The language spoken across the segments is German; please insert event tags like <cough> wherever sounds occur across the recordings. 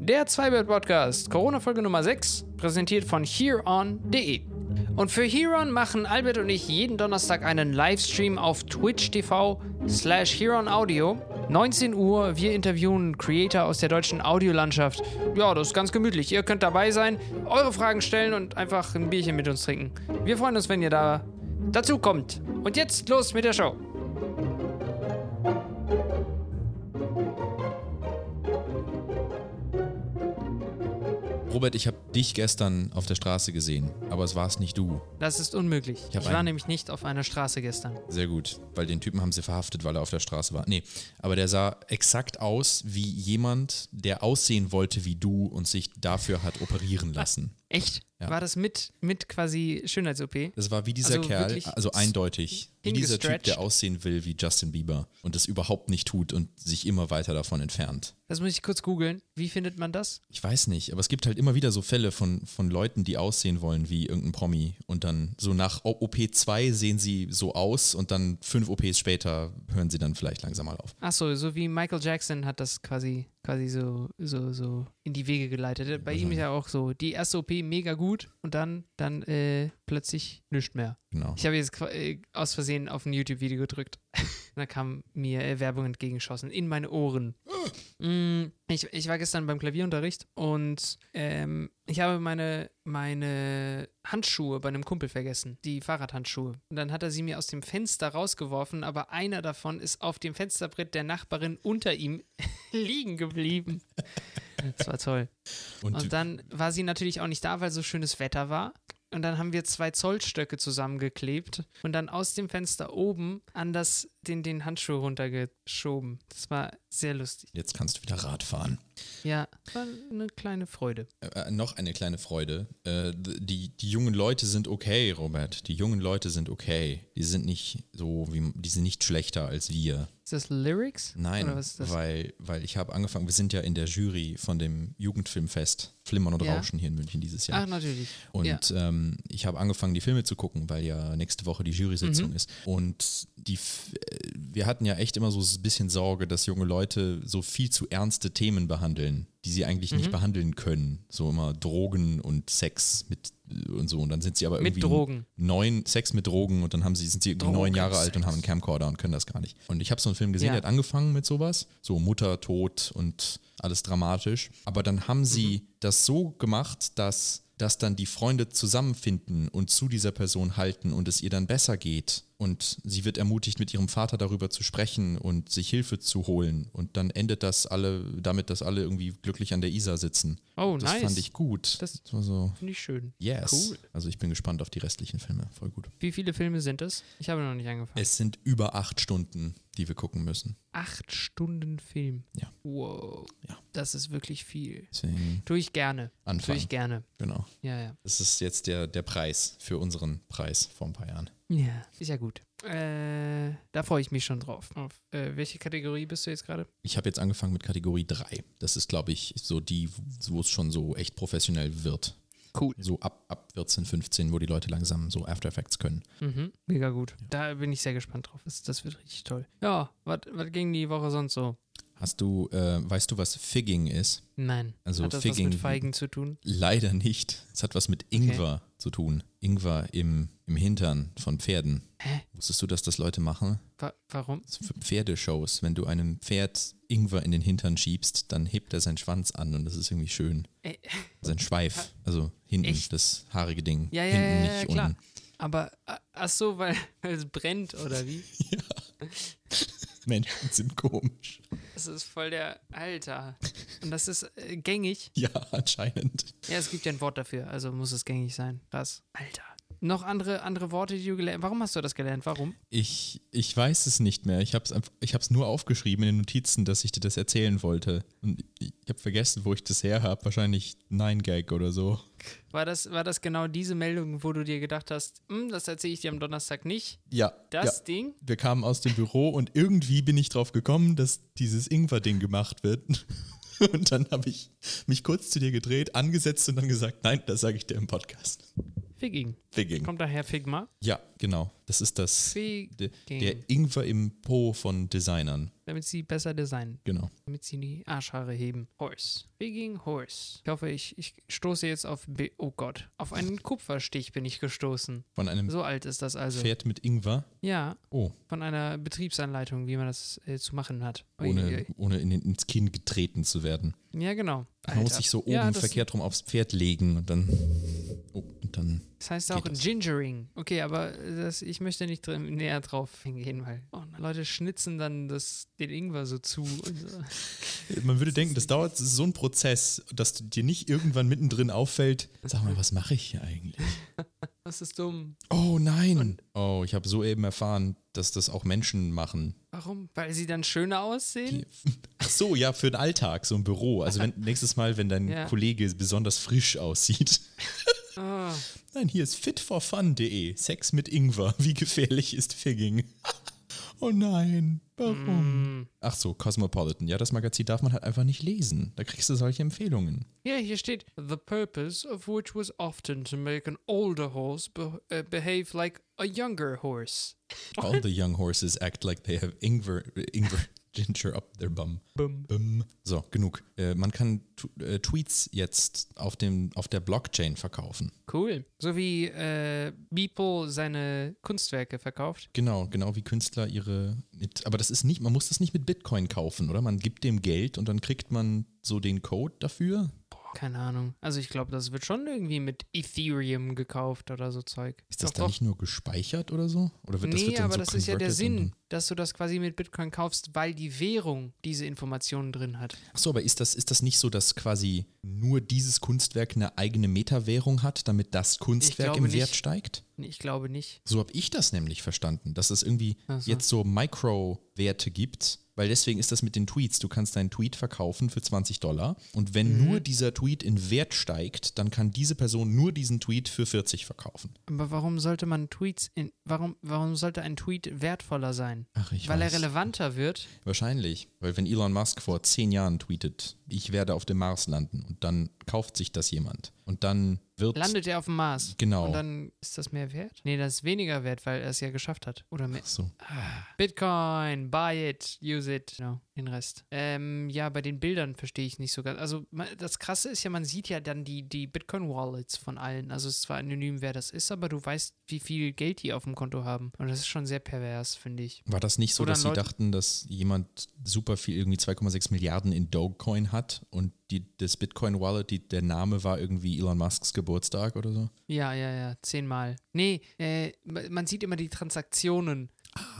der Zweibird Podcast, Corona-Folge Nummer 6, präsentiert von hereon.de. Und für Heron machen Albert und ich jeden Donnerstag einen Livestream auf Twitch TV slash Heron Audio. 19 Uhr, wir interviewen Creator aus der deutschen Audiolandschaft. Ja, das ist ganz gemütlich. Ihr könnt dabei sein, eure Fragen stellen und einfach ein Bierchen mit uns trinken. Wir freuen uns, wenn ihr da dazu kommt. Und jetzt los mit der Show. Robert, ich habe dich gestern auf der Straße gesehen, aber es war es nicht du. Das ist unmöglich. Ich Ich, war einen- nämlich nicht auf einer Straße gestern. Sehr gut, weil den Typen haben sie verhaftet, weil er auf der Straße war. Nee, aber der sah exakt aus wie jemand, der aussehen wollte wie du und sich dafür hat operieren lassen. Echt? Ja. War das mit, mit quasi Schönheits-OP? Das war wie dieser Also Kerl, also eindeutig, wie dieser Typ, der aussehen will wie Justin Bieber und das überhaupt nicht tut und sich immer weiter davon entfernt. Das muss ich kurz googeln. Wie findet man das? Ich weiß nicht, aber es gibt halt immer wieder so Fälle von, von Leuten, die aussehen wollen wie irgendein Promi und dann so nach OP2 sehen sie so aus und dann fünf OPs später hören sie dann vielleicht langsam mal auf. Achso, so wie Michael Jackson hat das quasi, quasi so, so, so in die Wege geleitet. Bei ihm ist ja auch so, die erste OP mega gut und dann, dann äh, plötzlich nichts mehr. Genau. Ich habe jetzt äh, aus Versehen auf ein YouTube-Video gedrückt. <laughs> da kam mir äh, Werbung entgegengeschossen in meine Ohren. Mm, ich, ich war gestern beim Klavierunterricht und ähm, ich habe meine, meine Handschuhe bei einem Kumpel vergessen, die Fahrradhandschuhe. Und dann hat er sie mir aus dem Fenster rausgeworfen, aber einer davon ist auf dem Fensterbrett der Nachbarin unter ihm <laughs> liegen geblieben. Das war toll. Und, Und dann war sie natürlich auch nicht da, weil so schönes Wetter war. Und dann haben wir zwei Zollstöcke zusammengeklebt und dann aus dem Fenster oben an das, den, den Handschuh runtergeschoben. Das war sehr lustig. jetzt kannst du wieder Rad fahren. Ja, war eine kleine Freude. Äh, noch eine kleine Freude. Äh, die, die jungen Leute sind okay, Robert. Die jungen Leute sind okay. Die sind nicht so wie, die sind nicht schlechter als wir. Ist das Lyrics? Nein, das? weil, weil ich habe angefangen, wir sind ja in der Jury von dem Jugendfilmfest Flimmern und Ja. Rauschen hier in München dieses Jahr. Ach, natürlich. Und ja. ähm, ich habe angefangen, die Filme zu gucken, weil ja nächste Woche die Jury-Sitzung Mhm. ist. Und die, äh, wir hatten ja echt immer so ein bisschen Sorge, dass junge Leute so viel zu ernste Themen behandeln, die sie eigentlich Mhm. nicht behandeln können. So immer Drogen und Sex mit äh, und so. Und dann sind sie aber Mit irgendwie Drogen. neun Sex mit Drogen und dann haben sie, sind sie irgendwie Drogen, neun Jahre alt und Sex. haben einen Camcorder und können das gar nicht. Und ich habe so einen Film gesehen, Ja. der hat angefangen mit sowas, so Mutter, Tod und alles dramatisch. Aber dann haben sie Mhm. das so gemacht, dass, dass dann die Freunde zusammenfinden und zu dieser Person halten und es ihr dann besser geht. Und sie wird ermutigt, mit ihrem Vater darüber zu sprechen und sich Hilfe zu holen. Und dann endet das alle damit, dass alle irgendwie glücklich an der Isar sitzen. Oh, das nice. fand ich gut. Das- war so, Finde ich schön. yes. Cool. Also ich bin gespannt auf die restlichen Filme. Voll gut. Wie viele Filme sind es? Ich habe noch nicht angefangen. Es sind über acht Stunden, die wir gucken müssen. Acht Stunden Film. Ja. Wow. Ja. Das ist wirklich viel. Deswegen Tue ich gerne. Tue anfangen. ich gerne. Genau. Ja, ja. Das ist jetzt der, der Preis für unseren Preis vor ein paar Jahren. Ja, ist ja gut. Äh, da freue ich mich schon drauf. Auf äh, welche Kategorie bist du jetzt gerade? Ich habe jetzt angefangen mit Kategorie 3. Das ist, glaube ich, so die, wo es schon so echt professionell wird. Cool. So ab, ab 14, 15, wo die Leute langsam so After Effects können. Mhm, mega gut. Da bin ich sehr gespannt drauf. Das, das wird richtig toll. Ja, was ging die Woche sonst so? Hast du, äh, weißt du, was Figging ist? Nein. Also Hat das Figging- was mit Feigen zu tun? Leider nicht. Es hat was mit Ingwer zu tun. Ingwer im, im Hintern von Pferden. Hä? Wusstest du, dass das Leute machen? Wa warum? Für Pferdeshows. Wenn du einem Pferd Ingwer in den Hintern schiebst, dann hebt er seinen Schwanz an und das ist irgendwie schön. Ey, Sein Schweif, also hinten, Echt? das haarige Ding. Ja, ja, hinten ja, ja, nicht klar. unten. Aber, ach so, weil, <laughs> weil es brennt, oder wie? <laughs> Menschen sind komisch. Das ist voll der Alter. Und das ist äh, gängig. Ja, anscheinend. Ja, es gibt ja ein Wort dafür, also muss es gängig sein. Krass. Alter. Noch andere, andere Worte, die du gelernt Warum hast du das gelernt? Warum? Ich, ich weiß es nicht mehr. Ich habe es ich hab's nur aufgeschrieben in den Notizen, dass ich dir das erzählen wollte. Und ich habe vergessen, wo ich das her habe. Wahrscheinlich Nine Gag oder so. War das, war das genau diese Meldung, wo du dir gedacht hast, hm, das erzähle ich dir am Donnerstag nicht? Ja. Das ja. Ding? Wir kamen aus dem Büro und irgendwie bin ich drauf gekommen, dass dieses Ingwer-Ding gemacht wird. <laughs> Und dann habe ich mich kurz zu dir gedreht, angesetzt und dann gesagt, nein, das sage ich dir im Podcast. Figging. Figging. Kommt daher Figma? Ja, genau. Das ist das Figging. der, Ingwer im Po von Designern. damit sie besser designen. Genau. Damit sie die Arschhaare heben. Horse. Figging Horse. Ich hoffe, ich, ich stoße jetzt auf. B oh Gott. Auf einen <laughs> Kupferstich bin ich gestoßen. Von einem So alt ist das also. Pferd mit Ingwer. Ja, Oh, von einer Betriebsanleitung, wie man das äh, zu machen hat. Ohne, ui. ohne in, ins Kinn getreten zu werden. Ja, genau. Man muss Alter. sich so oben Ja, verkehrt rum aufs Pferd legen und dann. Oh, und dann. Das heißt Geht auch das? Gingering. Okay, aber das, ich möchte nicht drin, näher drauf hingehen, weil oh, Leute schnitzen dann das, den Ingwer so zu. Und so. <laughs> Man würde denken, das dauert das ist so ein Prozess, dass dir nicht irgendwann mittendrin auffällt. Sag mal, was mache ich hier eigentlich? <laughs> Das ist dumm. Oh nein! Oh, ich habe soeben erfahren, dass das auch Menschen machen. Warum? Weil sie dann schöner aussehen? Die, <laughs> ach so, ja, für den Alltag, so ein Büro. Also wenn, nächstes Mal, wenn dein Ja. Kollege besonders frisch aussieht. Ah, Nein, hier ist fitforfun.de. Sex mit Ingwer. <laughs> Wie gefährlich ist Figging? <laughs> Oh nein, warum? mm. Ach so, Cosmopolitan. Ja, das Magazin darf man halt einfach nicht lesen. Da kriegst du solche Empfehlungen. Ja, hier steht, the purpose of which was often to make an older horse be uh, behave like a younger horse. All the young horses act like they have Ingwer, Ingwer ginger up their bum. Bum. Bum. So, genug. Äh, man kann äh, Tweets jetzt auf, dem, auf der Blockchain verkaufen. Cool. So wie äh, Beeple seine Kunstwerke verkauft. Genau, genau wie Künstler ihre. Mit, aber das ist nicht, man muss das nicht mit Bitcoin kaufen, oder? Man gibt dem Geld und dann kriegt man so den Code dafür. Keine Ahnung. Also ich glaube, das wird schon irgendwie mit Ethereum gekauft oder so Zeug. Ist das Doch, da doch. nicht nur gespeichert oder so? Oder wird das nee, wird dann aber so das ist ja der Sinn, dass du das quasi mit Bitcoin kaufst, weil die Währung diese Informationen drin hat. Achso, aber ist das, ist das nicht so, dass quasi nur dieses Kunstwerk eine eigene Metawährung hat, damit das Kunstwerk im Wert nicht. steigt? Nee, Ich glaube nicht. So habe ich das nämlich verstanden, dass es irgendwie so. jetzt so Micro-Werte gibt, weil deswegen ist das mit den Tweets. Du kannst deinen Tweet verkaufen für 20 Dollar und wenn Mhm. nur dieser Tweet in Wert steigt, dann kann diese Person nur diesen Tweet für 40 verkaufen. Aber warum sollte man Tweets in. Warum, warum sollte ein Tweet wertvoller sein? Ach, ich weil weiß. er relevanter wird? Wahrscheinlich, weil wenn Elon Musk vor zehn Jahren tweetet, ich werde auf dem Mars landen und dann kauft sich das jemand und dann wird Landet er auf dem Mars. Genau. Und dann ist das mehr wert? Nee, das ist weniger wert, weil er es ja geschafft hat. Oder mehr. so. Bitcoin, buy it, use it. Genau, den Rest. Ähm, ja, bei den Bildern verstehe ich nicht so ganz. Also, das Krasse ist ja, man sieht ja dann die, die Bitcoin-Wallets von allen. Also, es ist zwar anonym, wer das ist, aber du weißt, wie viel Geld die auf dem Konto haben. Und das ist schon sehr pervers, finde ich. War das nicht so, Oder dass sie dachten, dass jemand super viel, irgendwie 2,6 Milliarden in Dogecoin hat und die, das Bitcoin-Wallet, die, der Name war irgendwie Elon Musks Geburtstag oder so? Ja, ja, ja, zehnmal. Nee, äh, ma- man sieht immer die Transaktionen,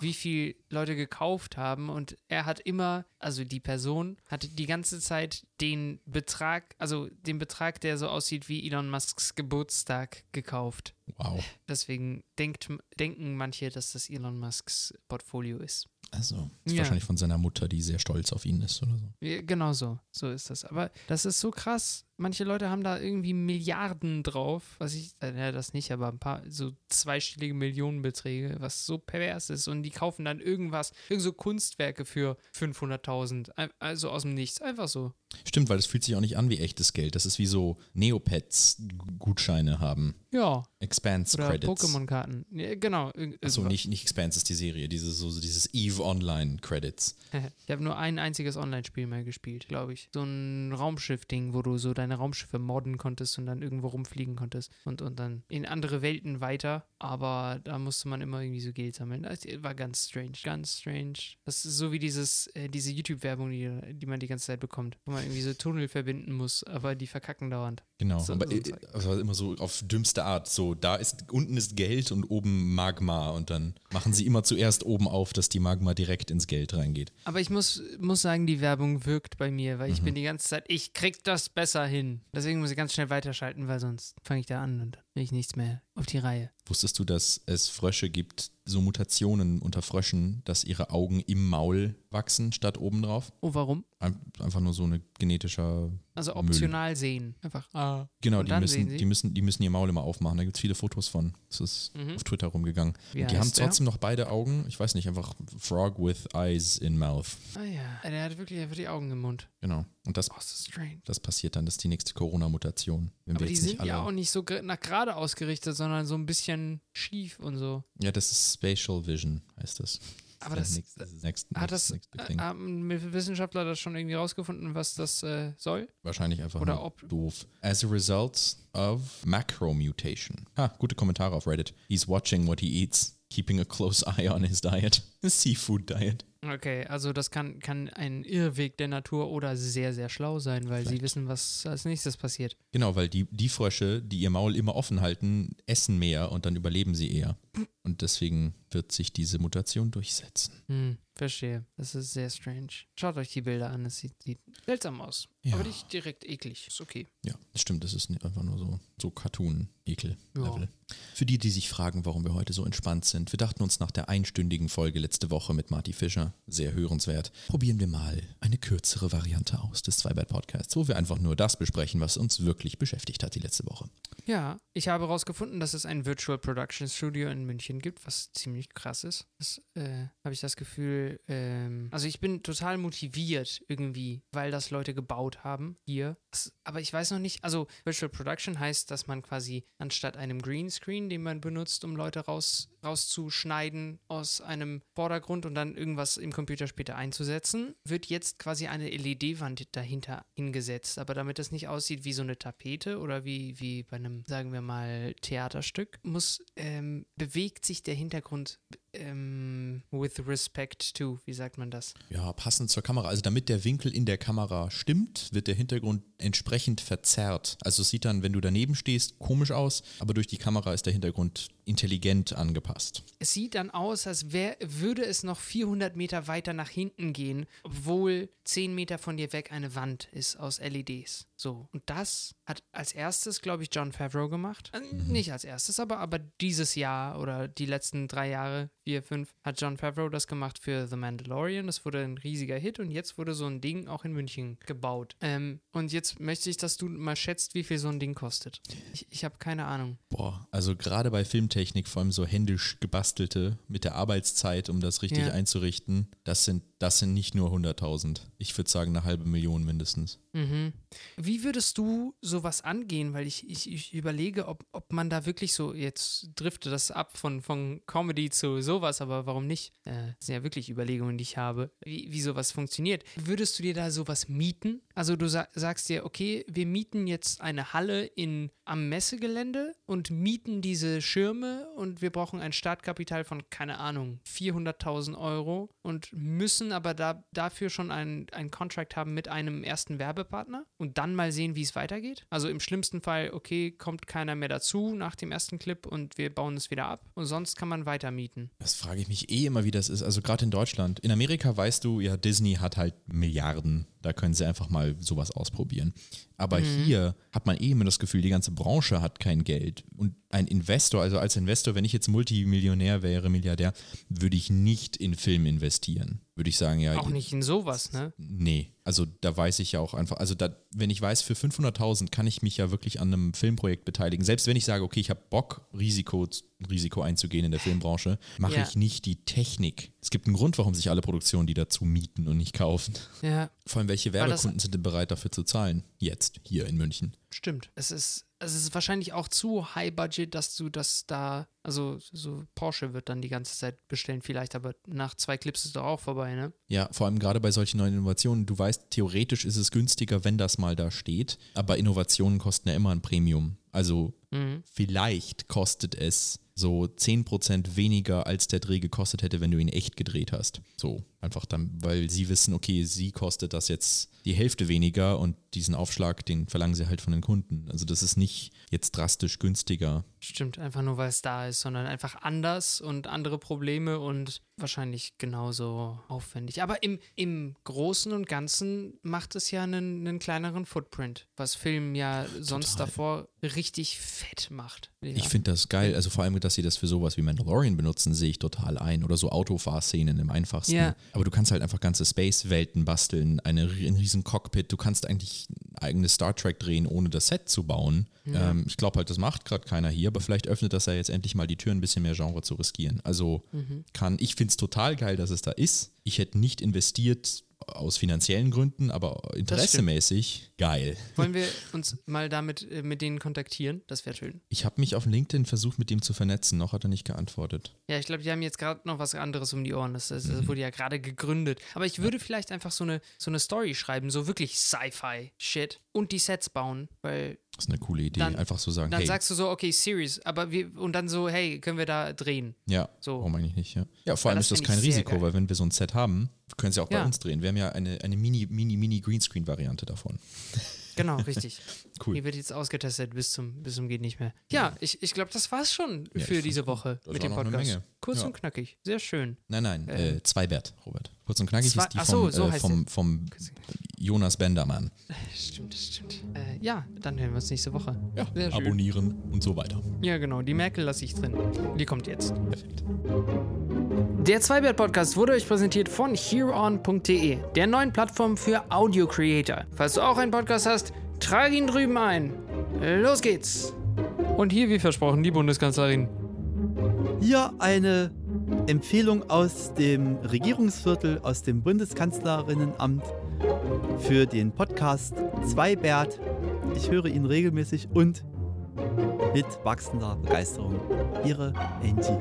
wie viel Leute gekauft haben und er hat immer, also die Person hat die ganze Zeit den Betrag, also den Betrag, der so aussieht wie Elon Musks Geburtstag gekauft. Wow. Deswegen denkt, denken manche, dass das Elon Musks Portfolio ist. Also, ist Ja. wahrscheinlich von seiner Mutter, die sehr stolz auf ihn ist oder so. Ja, Genau so, so ist das. Aber das ist so krass. Manche Leute haben da irgendwie Milliarden drauf, was ich, äh, ja, das nicht, aber ein paar, so zweistellige Millionenbeträge, was so pervers ist. Und die kaufen dann irgendwas, irgend so Kunstwerke für 500.000, ein- also aus dem Nichts, einfach so. Stimmt, weil das fühlt sich auch nicht an wie echtes Geld. Das ist wie so Neopets-Gutscheine haben. Ja, Expanse oder Credits. Pokémon-Karten. Ja, genau. Achso, nicht, nicht Expanse ist die Serie, dieses, so, dieses Eve Online Credits. <laughs> Ich habe nur ein einziges Online-Spiel mehr gespielt, glaube ich. So ein Raumschiff-Ding, wo du so deine Raumschiffe modden konntest und dann irgendwo rumfliegen konntest und, und dann in andere Welten weiter. Aber da musste man immer irgendwie so Geld sammeln. Das war ganz strange, ganz strange. Das ist so wie dieses, äh, diese YouTube-Werbung, die, die man die ganze Zeit bekommt, wo man irgendwie so Tunnel verbinden muss, aber die verkacken dauernd. Genau, So- aber so also immer so auf dümmste Art. So, da ist, unten ist Geld und oben Magma und dann machen sie immer zuerst oben auf, dass die Magma direkt ins Geld reingeht. Aber ich muss, muss sagen, die Werbung wirkt bei mir, weil ich Mhm. bin die ganze Zeit, ich krieg das besser hin. Deswegen muss ich ganz schnell weiterschalten, weil sonst fange ich da an und will ich nichts mehr auf die Reihe. Wusstest du, dass es Frösche gibt, so Mutationen unter Fröschen, dass ihre Augen im Maul wachsen statt oben drauf. Oh, warum? Ein- Einfach nur so eine genetischer. Also Müll. optional sehen. Einfach. Ah. Genau, die müssen, die, müssen, die müssen ihr Maul immer aufmachen. Da gibt es viele Fotos von. Das ist Mhm. auf Twitter rumgegangen. Wie Und die haben heißt der? trotzdem noch beide Augen. Ich weiß nicht, einfach Frog with eyes in mouth. Ah ja. Der hat wirklich einfach die Augen im Mund. Genau. Und das, Oh, so das passiert dann. Das ist die nächste Corona-Mutation. Wenn Aber wir die sind alle. ja auch nicht so gr- nach gerade ausgerichtet, sondern so ein bisschen schief und so. Ja, das ist Spatial Vision, heißt das. Aber Das das, ist das next, hat next, das, next big äh, haben Wissenschaftler das schon irgendwie rausgefunden, was das äh, soll? Wahrscheinlich einfach oder ob- doof. As a result of macromutation. Ah, gute Kommentare auf Reddit. He's watching what he eats, keeping a close eye on his diet. <laughs> Seafood diet. Okay, also das kann, kann ein Irrweg der Natur oder sehr, sehr schlau sein, weil sie Vielleicht. wissen, was als nächstes passiert. Genau, weil die, die Frösche, die ihr Maul immer offen halten, essen mehr und dann überleben sie eher. Und deswegen wird sich diese Mutation durchsetzen. Hm, verstehe. Das ist sehr strange. Schaut euch die Bilder an, es sieht, sieht seltsam aus. Ja. Aber nicht direkt eklig. Ist okay. Ja, das stimmt, das ist einfach nur so, so Cartoon-Ekel-Level. Ja. Für die, die sich fragen, warum wir heute so entspannt sind, wir dachten uns nach der einstündigen Folge letzte Woche mit Marty Fischer, sehr hörenswert, probieren wir mal eine kürzere Variante aus des Zweibeit-Podcasts, wo wir einfach nur das besprechen, was uns wirklich beschäftigt hat die letzte Woche. Ja, ich habe herausgefunden, dass es ein Virtual Production Studio in München gibt, was ziemlich krass ist. Das äh, habe ich das Gefühl, ähm, also ich bin total motiviert irgendwie, weil das Leute gebaut haben hier. Aber ich weiß noch nicht, also Virtual Production heißt, dass man quasi anstatt einem Greenscreen, den man benutzt, um Leute raus, rauszuschneiden aus einem Vordergrund und dann irgendwas im Computer später einzusetzen, wird jetzt quasi eine LED-Wand dahinter hingesetzt. Aber damit das nicht aussieht wie so eine Tapete oder wie, wie bei einem, sagen wir mal, Theaterstück, muss, ähm, bewegt sich der Hintergrund ähm, with respect to, wie sagt man das? Ja, passend zur Kamera. Also damit der Winkel in der Kamera stimmt, wird der Hintergrund entsprechend verzerrt. Also es sieht dann, wenn du daneben stehst, komisch aus, aber durch die Kamera ist der Hintergrund intelligent angepasst. Es sieht dann aus, als wär, würde es noch 400 Meter weiter nach hinten gehen, obwohl 10 Meter von dir weg eine Wand ist aus LEDs. So, und das hat als erstes, glaube ich, John Favreau gemacht. Äh, Nicht als erstes, aber, aber dieses Jahr oder die letzten drei Jahre, vier, fünf, hat John Favreau das gemacht für The Mandalorian. Das wurde ein riesiger Hit und jetzt wurde so ein Ding auch in München gebaut. Ähm, und jetzt möchte ich, dass du mal schätzt, wie viel so ein Ding kostet. Ich, ich habe keine Ahnung. Boah, also gerade bei Filmtechnik, vor allem so händisch gebastelte mit der Arbeitszeit, um das richtig Ja. einzurichten, das sind, das sind nicht nur 100.000. Ich würde sagen eine halbe Million mindestens. Mhm. Wie würdest du sowas angehen? Weil ich, ich, ich überlege, ob, ob man da wirklich so, jetzt driftet das ab von, von Comedy zu sowas, aber warum nicht? Äh, das sind ja wirklich Überlegungen, die ich habe, wie, wie sowas funktioniert. Würdest du dir da sowas mieten? Also du sa sagst dir, okay, wir mieten jetzt eine Halle in, am Messegelände und mieten diese Schirme und wir brauchen ein Startkapital von, keine Ahnung, 400.000 Euro und müssen aber da, dafür schon einen Contract haben mit einem ersten Werbepartner und dann mal sehen, wie es weitergeht. Also im schlimmsten Fall, okay, kommt keiner mehr dazu nach dem ersten Clip und wir bauen es wieder ab und sonst kann man weiter mieten. Das frage ich mich eh immer, wie das ist. Also gerade in Deutschland. In Amerika weißt du, ja, Disney hat halt Milliarden. Da können sie einfach mal sowas ausprobieren. Aber hier hat man eh immer das Gefühl, die ganze Branche hat kein Geld. Und ein Investor, also als Investor, wenn ich jetzt Multimillionär wäre, Milliardär, würde ich nicht in Film investieren. Würde ich sagen, ja. Auch nicht in sowas, ne? Nee, also da weiß ich ja auch einfach, also da, wenn ich weiß, für 500.000 kann ich mich ja wirklich an einem Filmprojekt beteiligen. Selbst wenn ich sage, okay, ich habe Bock, Risiko, Risiko einzugehen in der Filmbranche, mache Ja. ich nicht die Technik. Es gibt einen Grund, warum sich alle Produktionen die dazu mieten und nicht kaufen. Ja, Vor allem, welche Werbekunden sind denn bereit dafür zu zahlen? Jetzt, hier in München. stimmt. Es ist, es ist wahrscheinlich auch zu high budget, dass du das da, also so Porsche wird dann die ganze Zeit bestellen vielleicht, aber nach zwei Clips ist doch auch vorbei, ne? Ja, vor allem gerade bei solchen neuen Innovationen. Du weißt, theoretisch ist es günstiger, wenn das mal da steht, aber Innovationen kosten ja immer ein Premium. Also Mhm. vielleicht kostet es so 10% weniger, als der Dreh gekostet hätte, wenn du ihn echt gedreht hast. So Einfach dann, weil sie wissen, okay, sie kostet das jetzt die Hälfte weniger und diesen Aufschlag, den verlangen sie halt von den Kunden. Also das ist nicht jetzt drastisch günstiger. Stimmt, einfach nur weil es da ist, sondern einfach anders und andere Probleme und wahrscheinlich genauso aufwendig. Aber im, im Großen und Ganzen macht es ja einen, einen kleineren Footprint, was Film ja sonst Total. davor richtig fett macht. Ja. Ich finde das geil. Also vor allem, dass sie das für sowas wie Mandalorian benutzen, sehe ich total ein. Oder so Autofahrszenen im einfachsten. Ja. Aber du kannst halt einfach ganze Space-Welten basteln, eine, ein riesen Cockpit. Du kannst eigentlich ein eigenes Star Trek drehen, ohne das Set zu bauen. Ja. Ähm, ich glaube halt, das macht gerade keiner hier, aber vielleicht öffnet das ja jetzt endlich mal die Tür, ein bisschen mehr Genre zu riskieren. Also Mhm. kann, ich finde es total geil, dass es da ist. Ich hätte nicht investiert aus finanziellen Gründen, aber interessemäßig geil. Wollen wir uns mal damit äh, mit denen kontaktieren? Das wäre schön. Ich habe mich auf LinkedIn versucht, mit dem zu vernetzen, noch hat er nicht geantwortet. Ja, ich glaube, die haben jetzt gerade noch was anderes um die Ohren. Das, das, Mhm. das wurde ja gerade gegründet. Aber ich würde vielleicht einfach so eine, so eine Story schreiben, so wirklich Sci-Fi-Shit und die Sets bauen, weil Das ist eine coole Idee. Dann- Einfach so sagen, dann hey, sagst du so, okay, Series, aber wir, und dann so, hey, können wir da drehen? ja, So. warum eigentlich nicht, ja. Ja, vor Ja, allem das ist das kein Risiko, geil. weil wenn wir so ein Set haben, können sie auch bei Ja. uns drehen. Wir haben ja eine, eine Mini, Mini, Mini Greenscreen-Variante davon. Genau, <laughs> richtig. Cool. Die wird jetzt ausgetestet bis zum, bis zum geht nicht mehr. Ja, ich, ich glaube, das war's schon Ja, für diese. Woche mit dem noch eine Podcast. Menge. Kurz Ja. und knackig. Sehr schön. Nein, nein, Ähm. äh, Zweibert, Robert. Kurz und knackig Zwei- ist die ach so, vom, so äh, vom, vom Jonas Bendermann. Stimmt, das stimmt. Äh, ja, dann hören wir uns nächste Woche. Ja, Sehr schön. abonnieren und so weiter. Ja, genau. Die Merkel lasse ich drin. Die kommt jetzt. Perfekt. Der Zweibert-Podcast wurde euch präsentiert von hereon.de, der neuen Plattform für Audio-Creator. Falls du auch einen Podcast hast, trage ihn drüben ein. Los geht's! Und hier, wie versprochen, die Bundeskanzlerin. Hier eine Empfehlung aus dem Regierungsviertel, aus dem Bundeskanzlerinnenamt für den Podcast Zweibert. Ich höre ihn regelmäßig und mit wachsender Begeisterung. Ihre Angie.